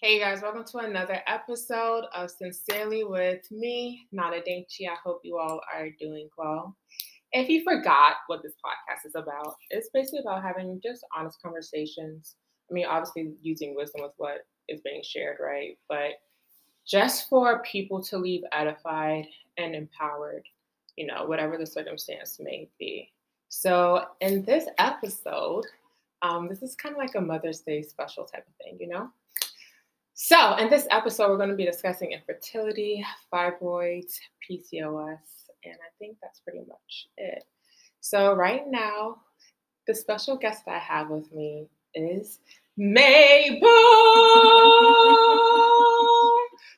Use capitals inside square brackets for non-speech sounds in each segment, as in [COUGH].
Hey guys, welcome to another episode of Sincerely with me, Nana Dainty. I hope you all are doing well. If you forgot what this podcast is about, it's basically about having just honest conversations. I mean, obviously using wisdom with what is being shared, right? But just for people to leave edified and empowered, you know, whatever the circumstance may be. So, in this episode, um, this is kind of like a Mother's Day special type of thing, you know? So, in this episode, we're going to be discussing infertility, fibroids, PCOS, and I think that's pretty much it. So, right now, the special guest I have with me is Mabel. [LAUGHS]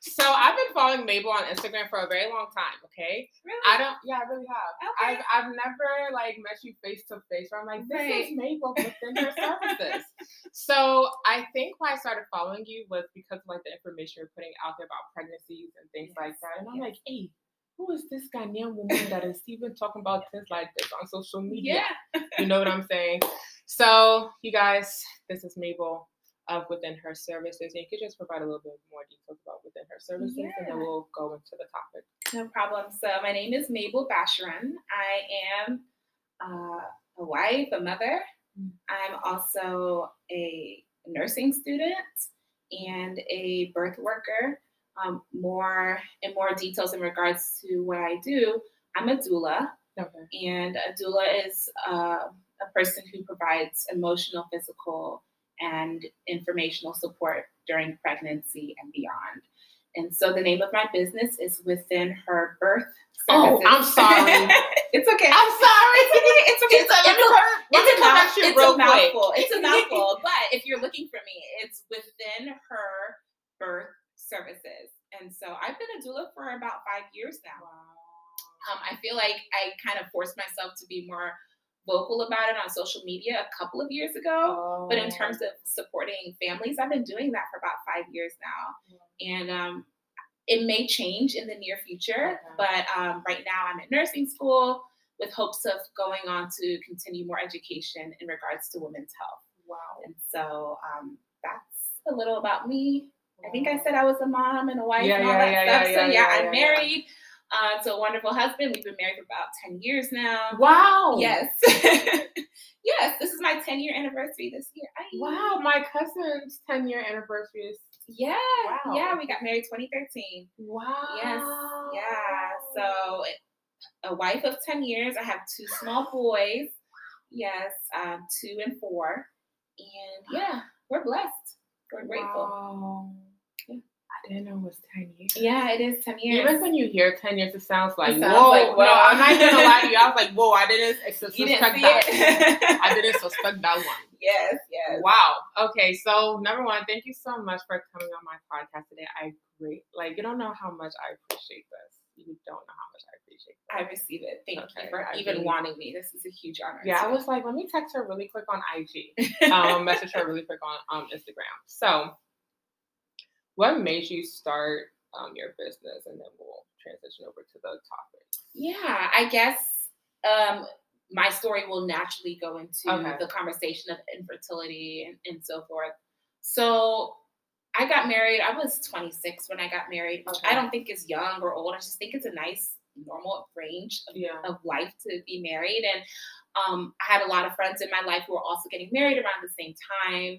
so I've been following Mabel on Instagram for a very long time. Okay, Really? I don't. Yeah, I really have. Okay. I've I've never like met you face to face. Where I'm like, this Right. is Mabel [LAUGHS] within her services. So I think why I started following you was because of like the information you're putting out there about pregnancies and things like that. And I'm yes. like, hey, who is this Ghanaian woman that is even talking about things like this on social media? yeah. You know what I'm saying? So, you guys, this is Mabel of Within Her Services. And you could just provide a little bit more details about Within Her Services, and then we'll go into the topic. No problem. So my name is Mabel Basharan. I am uh, a wife, a mother. I'm also a nursing student and a birth worker. Um, more in more details in regards to what I do. I'm a doula, Okay. and a doula is uh, a person who provides emotional, physical, and informational support during pregnancy and beyond. And so the name of my business is Within Her Birth. Oh, I'm sorry. [LAUGHS] it's okay. I'm sorry. It's okay. It's okay. It's a, It's it's a, mouth, it's a quick. mouthful. It's a [LAUGHS] mouthful. But if you're looking for me, it's within her birth services. And so I've been a doula for about five years now. Um, I feel like I kind of forced myself to be more vocal about it on social media a couple of years ago. But in terms of supporting families, I've been doing that for about five years now. And um, it may change in the near future, Okay. but um, right now I'm at nursing school with hopes of going on to continue more education in regards to women's health. wow. And so um, that's a little about me. I think I said I was a mom and a wife Yeah, and all yeah, that yeah, stuff. so yeah, I'm married uh, to a wonderful husband. We've been married for about 10 years now. Wow. Yes. [LAUGHS] yes, this is my 10 year anniversary this year. Ay. Wow. My cousin's 10 year anniversary is. Yeah. Wow. Yeah, we got married 2013. Wow. Yes. Yeah. So a wife of 10 years. I have two small boys. Yes, um, two and four. And yeah, we're blessed. We're grateful. Wow. Yeah. I didn't know it was 10 years. Yeah, it is 10 years. Even when you hear 10 years, it sounds like, It sounds whoa. like, No. I'm not even gonna lie to you. I was like, whoa, I didn't suspect you didn't see that. it. [LAUGHS] I didn't suspect that one. yes, yes. Wow. Okay, so number one, thank you so much for coming on my podcast today. I great like you don't know how much I appreciate this. You don't know how much I appreciate this. I receive it. Thank Okay, you for I even really- wanting me. This is a huge honor. yeah, I was like, let me text her really quick on IG. [LAUGHS] Um, message her really quick on um Instagram. So what made you start um your business and then we'll transition over to the topic. Yeah, I guess um, my story will naturally go into Okay. the conversation of infertility and, and so forth. So I got married. I was 26 when I got married, which I don't think is young or old. I just think it's a nice, normal range of, Yeah. of life to be married. And um, I had a lot of friends in my life who were also getting married around the same time.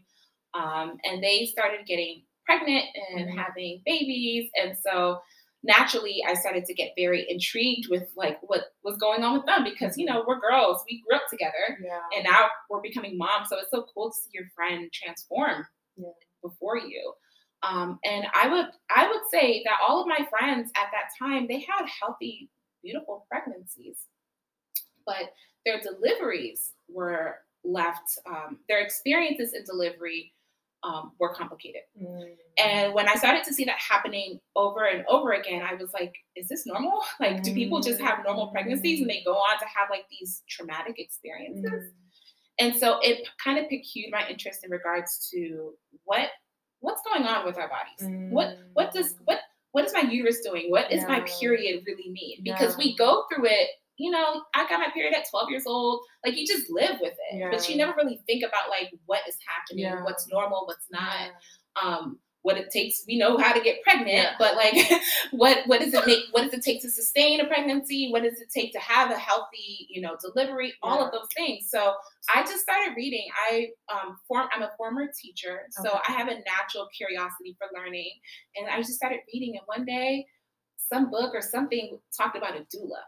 Um, and they started getting pregnant and Mhm. having babies. And so naturally I started to get very intrigued with like what was going on with them because you know we're girls, we grew up together, Yeah. and now we're becoming moms. So it's so cool to see your friend transform Yeah. before you. Um, and I would I would say that all of my friends at that time they had healthy, beautiful pregnancies, but their deliveries were left. Um, their experiences in delivery um, were complicated. Mm. And when I started to see that happening over and over again, I was like, is this normal? [LAUGHS] Like, do people just have normal pregnancies and they go on to have like these traumatic experiences? Mm. And so it kind of piqued my interest in regards to what what's going on with our bodies. What what does what what is my uterus doing? What is my Mm. Period really mean? Because we go through it, you know, I got my period at 12 years old. Like you just live with it. But you never really think about like what is happening, Yeah. what's normal, what's not. Yeah. Um, what it takes. We know how to get pregnant, Yeah. but like, [LAUGHS] what what does it make? What does it take to sustain a pregnancy? What does it take to have a healthy, you know, delivery? All of those things. So I just started reading. I um form. I'm a former teacher, so Okay. I have a natural curiosity for learning, and I just started reading. And one day, some book or something talked about a doula.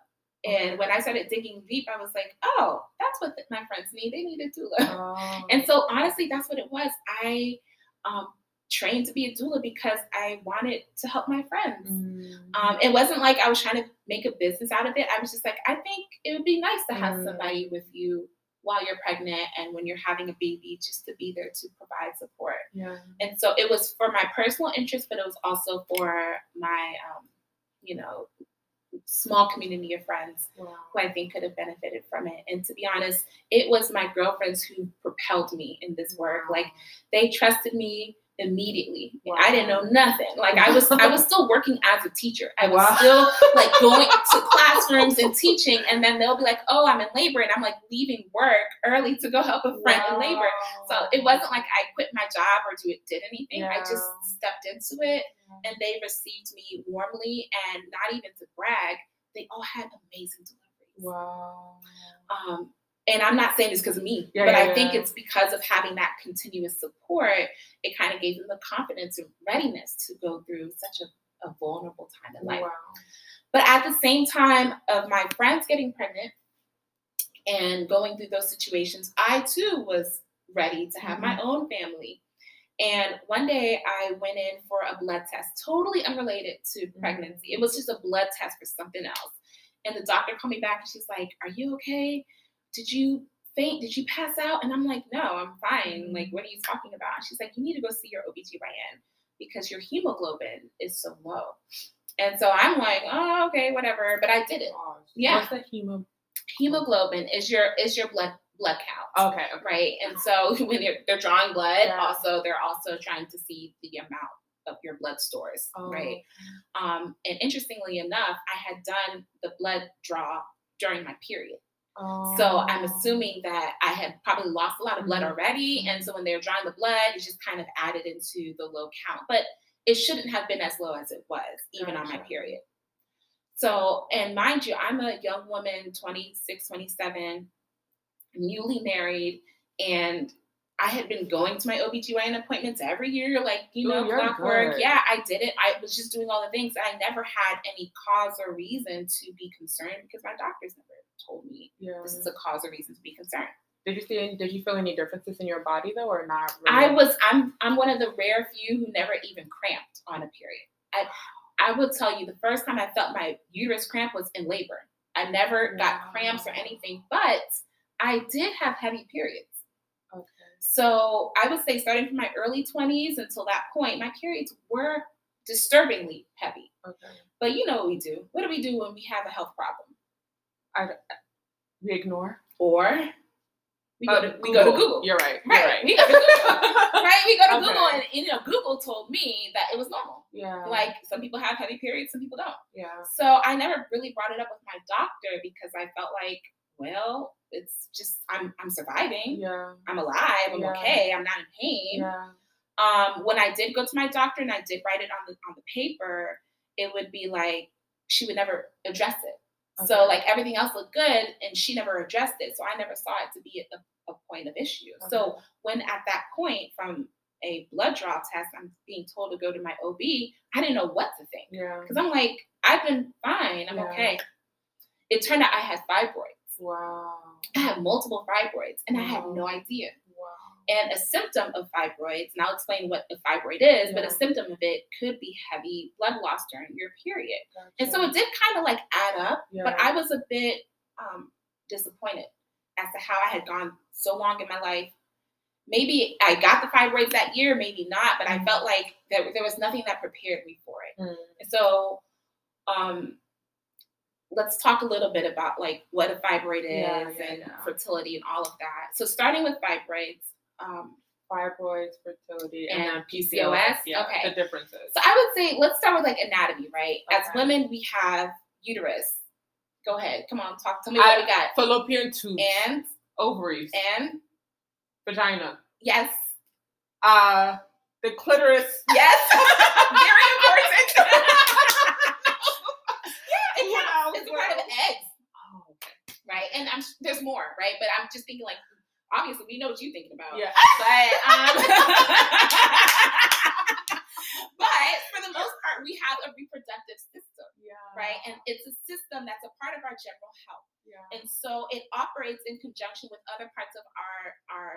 And when I started digging deep, I was like, oh, that's what my friends need. They need a doula. [LAUGHS] Oh. And so honestly, that's what it was. I um, trained to be a doula because I wanted to help my friends. Mm. Um, it wasn't like I was trying to make a business out of it. I was just like, I think it would be nice to have Mm. somebody with you while you're pregnant and when you're having a baby, just to be there to provide support. yeah. And so it was for my personal interest, but it was also for my, um, you know, small community of friends Wow. who I think could have benefited from it. And to be honest, it was my girlfriends who propelled me in this work. Like they trusted me immediately. I didn't know nothing. Like I was I was [LAUGHS] still working as a teacher. I was Wow. still like [LAUGHS] going to classrooms and teaching and then they'll be like, "Oh, I'm in labor." And I'm like leaving work early to go help a friend in labor. So it wasn't like I quit my job or do it did anything. I just stepped into it and they received me warmly and not even to brag, they all had amazing deliveries. Wow. Um, and I'm not saying this because of me, Yeah, but yeah, I think yeah. it's because of having that continuous support, it kind of gave them the confidence and readiness to go through such a, a vulnerable time in life. Wow. But at the same time of my friends getting pregnant and going through those situations, I too was ready to have my mm-hmm. own family. And one day I went in for a blood test, totally unrelated to mm-hmm. pregnancy. It was just a blood test for something else. And the doctor called me back and she's like, Are you okay? Did you faint? Did you pass out? And I'm like, No, I'm fine. Like, what are you talking about? She's like, You need to go see your OBGYN because your hemoglobin is so low. And so I'm like, oh, okay, whatever. But I did it. Yeah. What's the hemo? Hemoglobin is your is your blood blood count. Okay. okay. Right. And so [LAUGHS] when they're, they're drawing blood, Yeah. also they're also trying to see the amount of your blood stores. Oh, Right. Um, and interestingly enough, I had done the blood draw during my period. Oh. So I'm assuming that I had probably lost a lot of blood already. And so when they were drawing the blood, it just kind of added into the low count. But it shouldn't have been as low as it was, even on my period. So, and mind you, I'm a young woman, 26, 27, newly married, and I had been going to my OBGYN appointments every year, like, you know, you're clockwork. good. Yeah, I did it. I was just doing all the things. I never had any cause or reason to be concerned because my doctors never told me yeah. this is a cause or reason to be concerned. Did you see? Any, did you feel any differences in your body though, or not? I was I'm I'm one of the rare few who never even cramped on a period. I I will tell you the first time I felt my uterus cramp was in labor. I never got cramps or anything, but I did have heavy periods. So I would say starting from my early 20s until that point, my periods were disturbingly heavy. Okay. But you know what we do. What do we do when we have a health problem? We ignore. Or we go Uh, to we go to Google. You're right. Right. You're right. We go to Google. [LAUGHS] right? We go to Okay. Google and you know, Google told me that it was normal. Yeah. Like some people have heavy periods, some people don't. Yeah. So I never really brought it up with my doctor because I felt like, well, it's just I'm I'm surviving. Yeah. I'm alive. I'm Yeah. okay. I'm not in pain. Yeah. Um, when I did go to my doctor and I did write it on the on the paper, it would be like she would never address it. So like everything else looked good and she never addressed it. So I never saw it to be a, a point of issue. So when at that point from a blood draw test, I'm being told to go to my OB, I didn't know what to think. Yeah. Because I'm like, I've been fine. I'm Yeah. okay. It turned out I had fibroids. Wow. I have multiple fibroids and I had Wow. no idea. Wow. And a symptom of fibroids, and I'll explain what a fibroid is, but a symptom of it could be heavy blood loss during your period. And so it did kind of like add up, but I was a bit um, disappointed as to how I had gone so long in my life. Maybe I got the fibroids that year, maybe not, but I felt like there, there was nothing that prepared me for it. Mm. And so um, let's talk a little bit about like what a fibroid is Yeah, and yeah. fertility and all of that. So starting with fibroids, um, Fibroids, fertility, and, And then PCOS? PCOS. Yeah. Okay. The differences. So I would say let's start with like anatomy, right? As women, we have uterus. Go ahead, come on, talk. Tell me what I- we got. Fallopian tubes. And ovaries. and vagina. yes, Uh, The clitoris. Yes. [LAUGHS] Very [LAUGHS] important. yeah, it counts. It's a part of the eggs. Oh, okay. Right. And I'm there's more, right? But I'm just thinking like obviously we know what you're thinking about. Yeah. But um [LAUGHS] But for the most part, we have a reproductive system, Yeah. right? And it's a system that's a part of our general health. yeah. And so it operates in conjunction with other parts of our our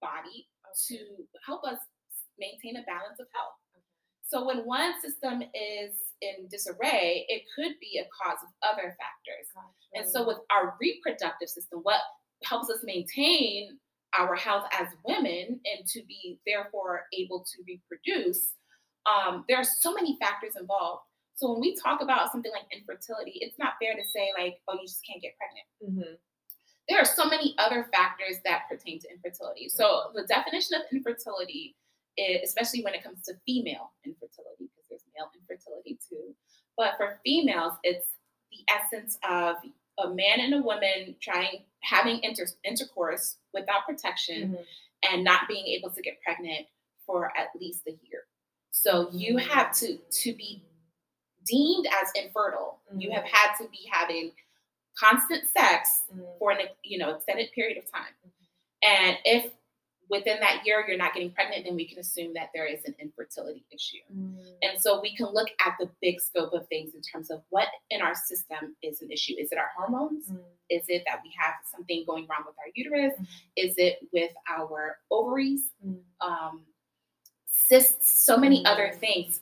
body to help us maintain a balance of health. So when one system is in disarray, it could be a cause of other factors. And so with our reproductive system, what helps us maintain our health as women and to be therefore able to reproduce, um, there are so many factors involved. So when we talk about something like infertility, it's not fair to say like, oh, you just can't get pregnant Mm-hmm. there are so many other factors that pertain to infertility. So the definition of infertility, especially when it comes to female infertility, because there's male infertility too, but for females, it's the essence of a man and a woman trying having inter- intercourse without protection Mm-hmm. and not being able to get pregnant for at least a year. So you have to to be deemed as infertile. You have had to be having constant sex Mm-hmm. for an you know extended period of time. And if within that year you're not getting pregnant, then we can assume that there is an infertility issue. Mm-hmm. And so we can look at the big scope of things in terms of what in our system is an issue. Is it our hormones? Is it that we have something going wrong with our uterus? Mhm. Is it with our ovaries? Mhm. Um, cysts, so many other Mm. things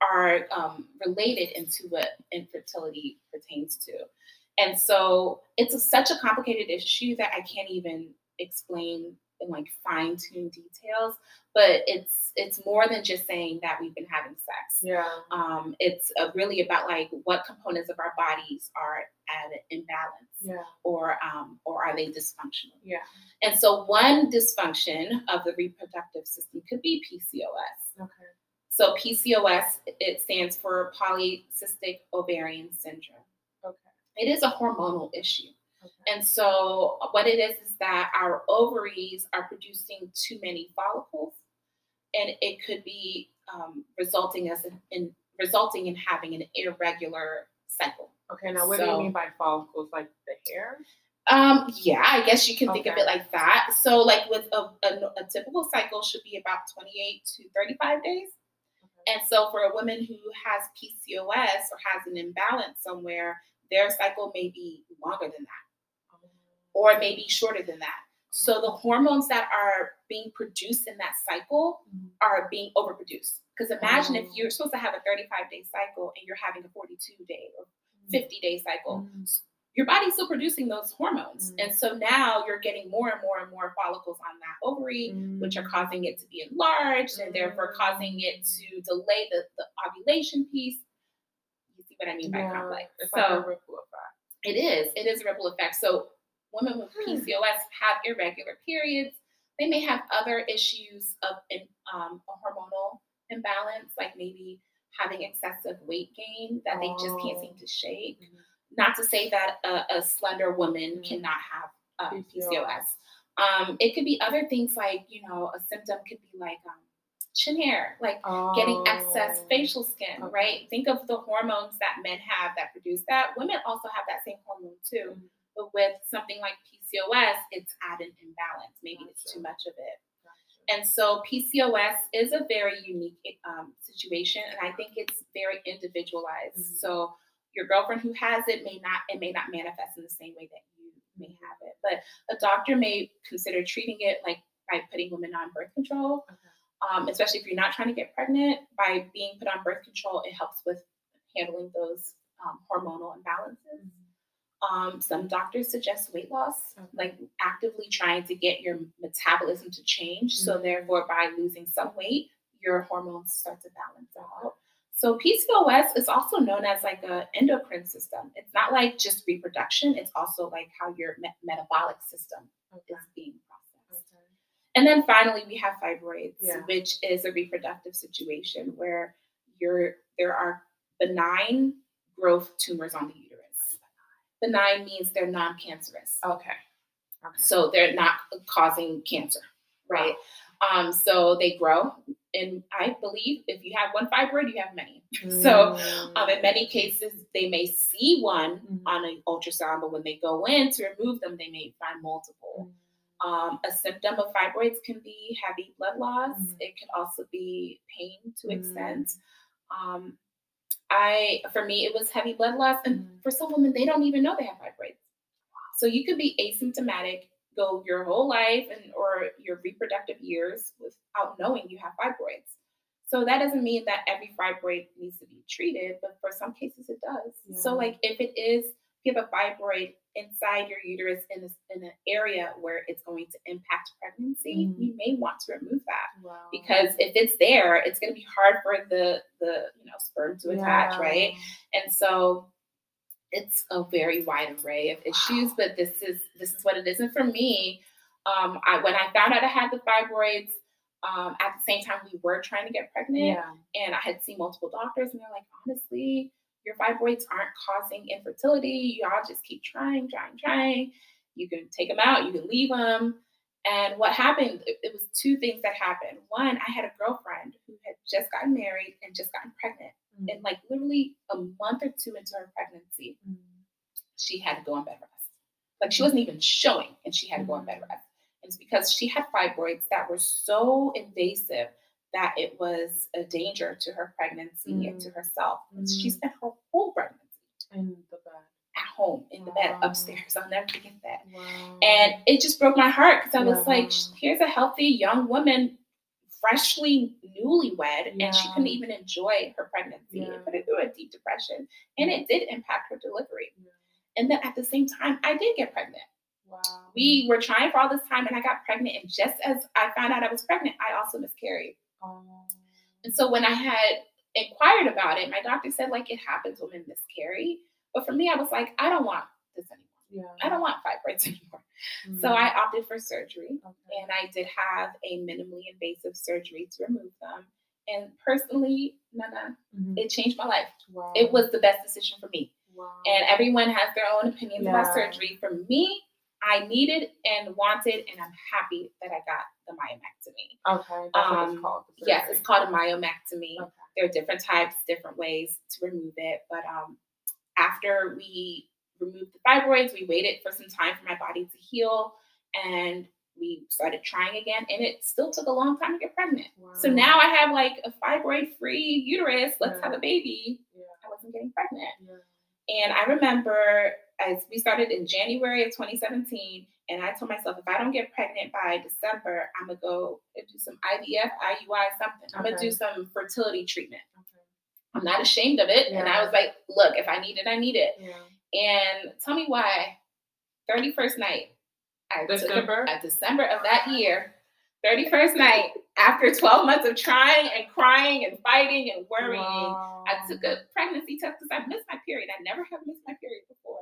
are um, related into what infertility pertains to. And so it's a, such a complicated issue that I can't even explain in like fine tuned details. But it's it's more than just saying that we've been having sex. Yeah. Um, it's uh, really about like what components of our bodies are at an imbalance Yeah. or um, or are they dysfunctional? Yeah. And so one dysfunction of the reproductive system could be PCOS. Okay. So PCOS it stands for polycystic ovarian syndrome. Okay. It is a hormonal issue. Okay. And so what it is is that our ovaries are producing too many follicles, and it could be um, resulting us in, in resulting in having an irregular cycle. Okay. Now, what do you mean by follicles? Like the hair? Um, yeah, I guess you can think of it like that. So, like with a, a, a typical cycle should be about 28 to 35 days. And so, for a woman who has PCOS or has an imbalance somewhere, their cycle may be longer than that, or it may be shorter than that. So, the hormones that are being produced in that cycle are being overproduced. Because imagine if Oh. you're supposed to have a 35 day cycle and you're having a 42 day or 50 day cycle, Mm. your body's still producing those hormones. Mm. And so now you're getting more and more and more follicles on that ovary, which are causing it to be enlarged and therefore causing it to delay the, the ovulation piece. You see what I mean by Yeah, complex. It's so like a ripple effect. it is. It is a ripple effect. So women with Hmm. PCOS have irregular periods. They may have other issues of um, a hormonal imbalance, like maybe having excessive weight gain that they just can't seem Oh. to shake. Mhm. Not to say that a, a slender woman Mhm. cannot have um, PCOS. Um, it could be other things like, you know, a symptom could be like um, chin hair, like getting excess Oh. facial skin, Okay. right? Think of the hormones that men have that produce that. Women also have that same hormone too. Mhm. But with something like PCOS, it's at an imbalance. Maybe it's too much of it. Gotcha. And so PCOS is a very unique um, situation, and I think it's very individualized. Mhm. So your girlfriend who has it may not it may not manifest in the same way that you may Mhm. have it, but a doctor may consider treating it like by putting women on birth control, um, especially if you're not trying to get pregnant. By being put on birth control, it helps with handling those um, hormonal imbalances. Um, some doctors suggest weight loss, Okay. like actively trying to get your metabolism to change. So, Mhm. therefore, by losing some weight, your hormones start to balance out. So, PCOS is also known as like a endocrine system. It's not like just reproduction; it's also like how your me- metabolic system Okay. is being processed. Okay. And then finally, we have fibroids, Yeah. which is a reproductive situation where you're, there are benign growth tumors on the. Benign means they're non cancerous. Okay. Okay. So they're not causing cancer, right? Um, so they grow. And I believe if you have one fibroid, you have many. [LAUGHS] So um, in many cases, they may see one Mm-hmm. on an ultrasound, but when they go in to remove them, they may find multiple. Um, a symptom of fibroids can be heavy blood loss. Mhm. It can also be pain to Mm. extent. Um, I, for me, it was heavy blood loss, and Mhm. for some women, they don't even know they have fibroids. So you could be asymptomatic, go your whole life and or your reproductive years without knowing you have fibroids. So that doesn't mean that every fibroid needs to be treated, but for some cases it does. So like if it is, have a fibroid inside your uterus in this in an area where it's going to impact pregnancy, Mhm. you may want to remove that Wow. because if it's there, it's going to be hard for the the you know sperm to attach, Yeah. right? And so it's a very wide array of issues, but this is this is what it is. And for me, um, I when I found out I had the fibroids, um, at the same time we were trying to get pregnant, Yeah. and I had seen multiple doctors, and they're like, honestly, your fibroids aren't causing infertility. Y'all just keep trying, trying, trying. You can take them out, you can leave them. And what happened, it, it was two things that happened. One, I had a girlfriend who had just gotten married and just gotten pregnant. Mm. And like literally a month or two into her pregnancy, Mm. she had to go on bed rest. Like she wasn't even showing and she had to go on bed Mm. rest. It's because she had fibroids that were so invasive that it was a danger to her pregnancy and to Mm. herself. And she Mm. spent her whole pregnancy In the bed. at home in the bed upstairs. I'll never forget that. Wow. And it just broke my heart because I was like, here's a healthy young woman, freshly newlywed, and she couldn't even enjoy her pregnancy. Yeah. It put her through a deep depression. And it did impact her delivery. Yeah. And then at the same time, I did get pregnant. wow. We were trying for all this time, and I got pregnant. And just as I found out I was pregnant, I also miscarried. And so when I had inquired about it, my doctor said, like, it happens women miscarry. But for me, I was like, I don't want this anymore. Yeah. I don't want fibroids [LAUGHS] anymore. So Mm. I opted for surgery. Okay. and I did have a minimally invasive surgery to remove them. And personally, Nana, Mhm. it changed my life. wow. It was the best decision for me. Wow. And everyone has their own opinions Yeah. about surgery. For me, I needed and wanted, and I'm happy that I got the myomectomy. okay, that's what um, it's called. the Yes, it's called a myomectomy. Okay. There are different types, different ways to remove it. But um, after we removed the fibroids, we waited for some time for my body to heal, and we started trying again. And it still took a long time to get pregnant. So now I have like a fibroid-free uterus. Let's Yeah. have a baby. Yeah. I wasn't getting pregnant. Yeah. And I remember as we started in January of 2017, and I told myself if I don't get pregnant by December, I'm gonna go and do some IVF, IUI, something. I'm gonna do some fertility treatment. Okay. I'm not ashamed of it. And I was like, look, if I need it, I need it. Yeah. And tell me why. 31st night, I took a- December? a December of that year, 31st night, after 12 months of trying and crying and fighting and worrying, I took a pregnancy test because I missed my period. I never have missed my period before.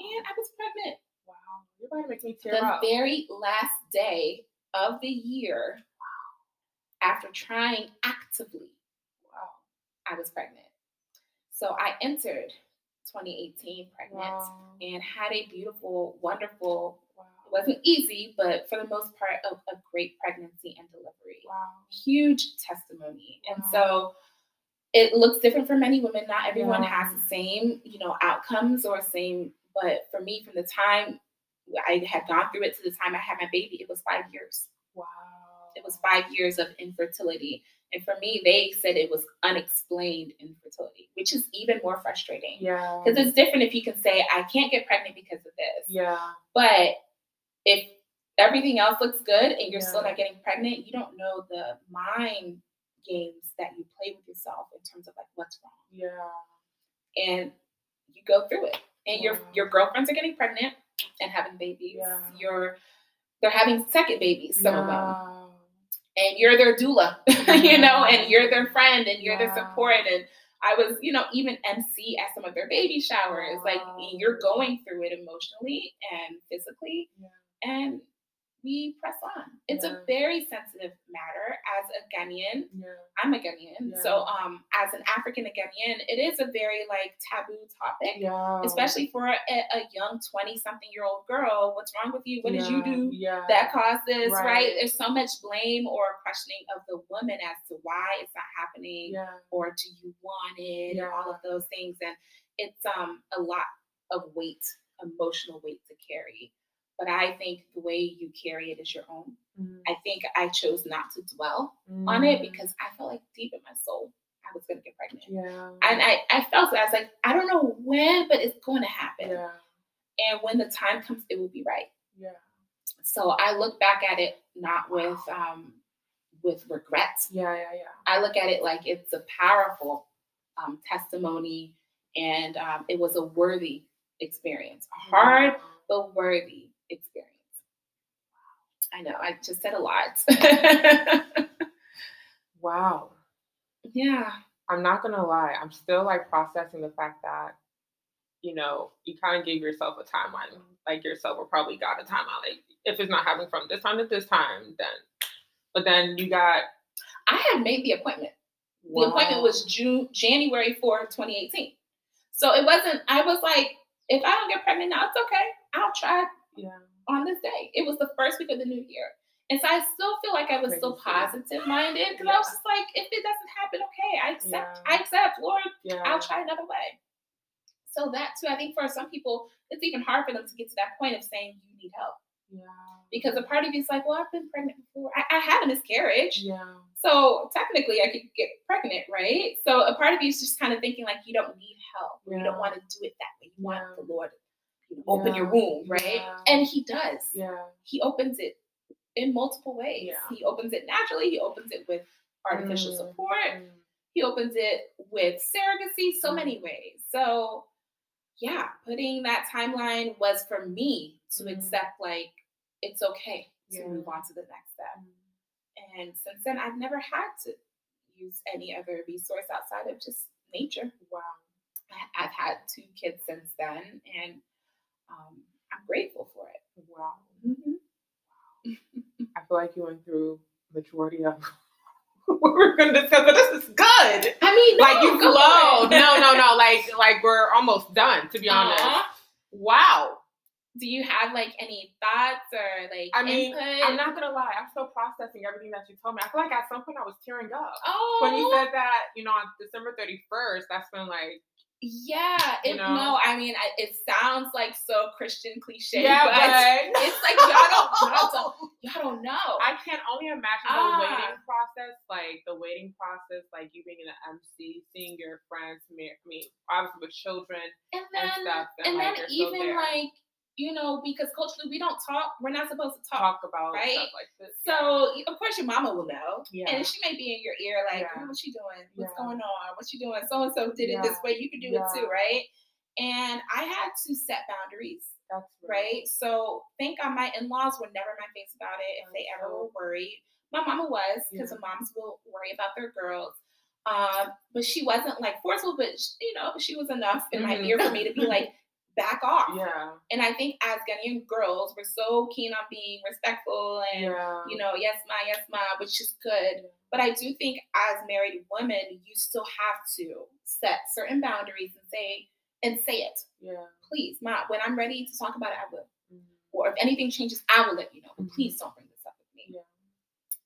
Wow. And I was pregnant Wow. You're about to make me tear the up. very last day of the year after trying actively. wow. I was pregnant. So I entered 2018 pregnant Wow. and had a beautiful, wonderful, Wow. it wasn't easy, but for the most part, a, a great pregnancy and delivery. Wow. Huge testimony. And so it looks different for many women. Not everyone has the same, you know, outcomes or same, but for me, from the time I had gone through it to the time I had my baby, it was five years. Wow. It was five years of infertility. And for me, they said it was unexplained infertility, which is even more frustrating. Yeah. Because it's different if you can say, I can't get pregnant because of this. Yeah. But if everything else looks good and you're still not getting pregnant, you don't know the mind games that you play with yourself in terms of like what's wrong. Yeah. And you go through it. And your your girlfriends are getting pregnant and having babies. Yeah. Your they're having second babies, some of them. And you're their doula, [LAUGHS] you know, and you're their friend and you're their support. And I was, you know, even MC at some of their baby showers. Like you're going through it emotionally and physically. Yeah. And we press on. It's Yeah. a very sensitive matter as a Ghanaian. Yeah. I'm a Ghanaian, Yeah. so um, as an African Ghanaian, it is a very like taboo topic, Yeah. especially for a, a young twenty-something year old girl. What's wrong with you? What did you do Yeah. that caused this? Right. Right. There's so much blame or questioning of the woman as to why it's not happening, Yeah. or do you want it, and all of those things, and it's um a lot of weight, emotional weight to carry. But I think the way you carry it is your own. Mm, I think I chose not to dwell on it mm, because I felt like deep in my soul I was gonna get pregnant. Yeah. And I, I felt it. I was like, I don't know when, but it's going to happen. Yeah. And when the time comes, it will be right. Yeah. So I look back at it not with um, with regret. Yeah. Yeah. Yeah. I look at it like it's a powerful um, testimony, and um, it was a worthy experience, hard but worthy experience. I know I just said a lot. [LAUGHS] Wow. yeah. I'm not gonna lie. I'm still like processing the fact that, you know, you kind of gave yourself a timeline. Like yourself will probably got a timeline. Like if it's not happening from this time to this time, then. But then you got. I had made the appointment. The appointment was June January 4, 2018. So it wasn't, I was like, if I don't get pregnant now, it's okay. I'll try Yeah. on this day. It was the first week of the new year. And so I still feel like I was still Crazy. positive minded because I was just like, if it doesn't happen, okay, I accept, Yeah. I accept, Lord, Yeah. I'll try another way. So that too, I think for some people, it's even hard for them to get to that point of saying you need help. Yeah. Because a part of you is like, well, I've been pregnant before. I, I had a miscarriage. Yeah. So technically, I could get pregnant, right? So a part of you is just kind of thinking like you don't need help. You don't want to do it that way. You want the Lord to you know, open your womb, right? Yeah. And He does. Yeah. He opens it in multiple ways. Yeah. He opens it naturally. He opens it with artificial Mm, support. mm. He opens it with surrogacy. So Mm. many ways. So yeah, putting that timeline was for me to Mm. accept like it's okay to Yeah. move on to the next step. Mm. And since then, I've never had to use any other resource outside of just nature. Wow. I've had two kids since then, and um, I'm grateful for it. Wow. Mhm. [LAUGHS] I feel like you went through the majority of [LAUGHS] what we're gonna discuss, but this is good. I mean, like you flowed. No, no, no. Like like we're almost done, to be honest. Aw. Wow. Do you have like any thoughts or like I mean, input? I'm not gonna lie, I'm still processing everything that you told me. I feel like at some point I was tearing up. Oh, When you said that, you know, on December 31st, that's when like yeah. you know? No, I mean, I, it sounds like so Christian cliche, Yeah, but but [LAUGHS] it's like y'all don't, y'all don't, y'all don't know. I can't only imagine Ah. the waiting process, like the waiting process, like you being in an MC, seeing your friends, me, I mean, obviously with children and and then, stuff, and, and like then even like you know, because culturally we don't talk. We're not supposed to talk. talk about right? stuff like this. So of course your mama will know, Yeah. and she may be in your ear like, Yeah. oh, "What's she doing? What's Yeah. going on? What's she doing? So and so did it this way. You can do it too, right?" And I had to set boundaries, that's right? So thank God my in-laws were never in my face about it if they ever were worried. My mama was because Yeah. the moms will worry about their girls. Um, but she wasn't like forceful, but sh- you know, she was enough in my Mhm. ear for me to be [LAUGHS] like, back off. Yeah. And I think as Ghanaian girls, we're so keen on being respectful and Yeah. you know, yes, ma, yes, ma, which is good. But I do think as married women, you still have to set certain boundaries and say and say it. Yeah. Please, ma, when I'm ready to talk about it, I will. Mhm. Or if anything changes, I will let you know. But Mhm. please don't bring this up with me. Yeah.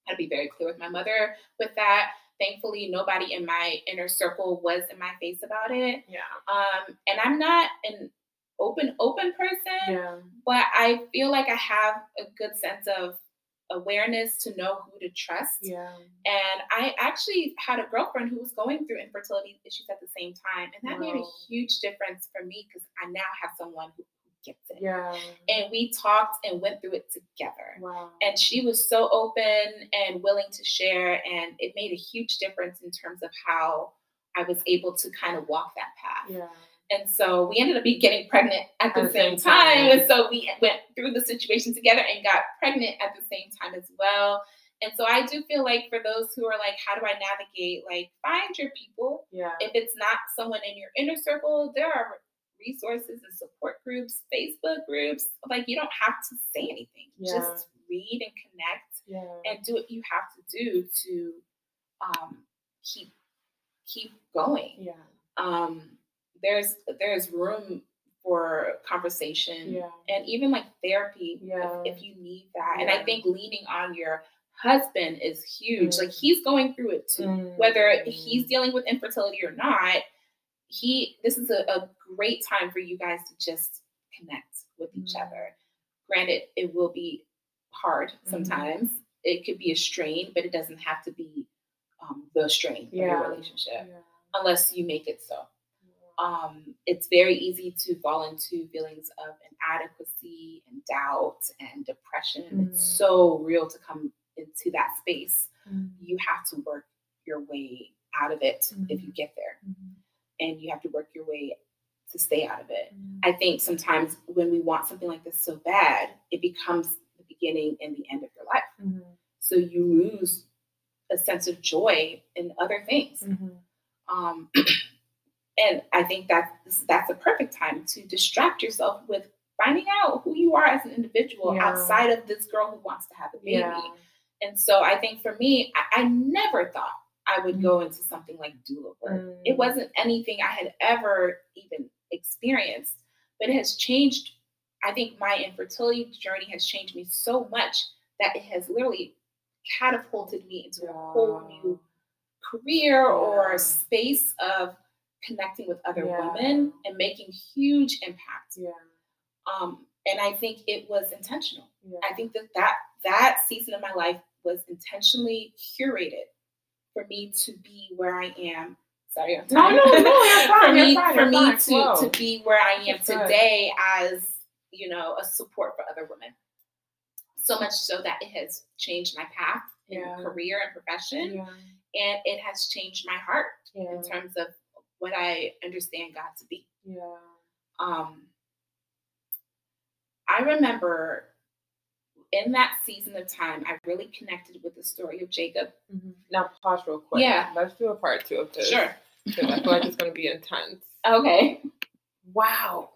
I'd be very clear with my mother with that. Thankfully, nobody in my inner circle was in my face about it. Yeah. Um, and I'm not an open, open person Yeah. but I feel like I have a good sense of awareness to know who to trust. Yeah. And I actually had a girlfriend who was going through infertility issues at the same time. And that made a huge difference for me because I now have someone who who gets it. Yeah. And we talked and went through it together. Wow. And she was so open and willing to share. And it made a huge difference in terms of how I was able to kind of walk that path. Yeah. And so we ended up getting pregnant at the, At the same, same time. time. And so we went through the situation together and got pregnant at the same time as well. And so I do feel like for those who are like, how do I navigate? Like, find your people. Yeah. If it's not someone in your inner circle, there are resources and support groups, Facebook groups. Like you don't have to say anything. Yeah. Just read and connect Yeah. and do what you have to do to um, keep keep going. Yeah. Um, there's there's room for conversation Yeah. and even like therapy Yeah. if, if you need that. And I think leaning on your husband is huge. Mm. Like he's going through it too. Mm. Whether he's dealing with infertility or not, he this is a, a great time for you guys to just connect with each Mm. other. Granted, it will be hard Mm-hmm. sometimes. It could be a strain, but it doesn't have to be um, the strain of your relationship Yeah. unless you make it so um, it's very easy to fall into feelings of inadequacy and doubt and depression. It's Mhm. so real to come into that space. Mm. You have to work your way out of it if you Mhm. get there, Mhm. and you have to work your way to stay out of it. Mhm. I think sometimes when we want something like this so bad, it becomes the beginning and the end of your life. Mhm. So you lose a sense of joy in other things. Mhm. Um, [CLEARS THROAT] and I think that that's a perfect time to distract yourself with finding out who you are as an individual Yeah. outside of this girl who wants to have a baby. Yeah. And so I think for me, I, I never thought I would go into something like doula work. It Mm. wasn't anything I had ever even experienced, but it has changed. I think my infertility journey has changed me so much that it has literally catapulted me into a whole new career or space of connecting with other Yeah. women and making huge impact. Yeah. Um, and I think it was intentional. Yeah. I think that, that that season of my life was intentionally curated for me to be where I am. Sorry, I'm No, no, no, you're fine, for you're me, fine, for you're me fine, to, to be where I am That's good. today as you know a support for other women. So much so that it has changed my path in Yeah. career and profession, Yeah. and it has changed my heart in terms of what I understand God to be. Yeah. Um, I remember in that season of time, I really connected with the story of Jacob. Mhm. Now pause real quick. Yeah. Let's do a part two of this. Sure. [LAUGHS] Because I feel like it's going to be intense. Okay. Wow.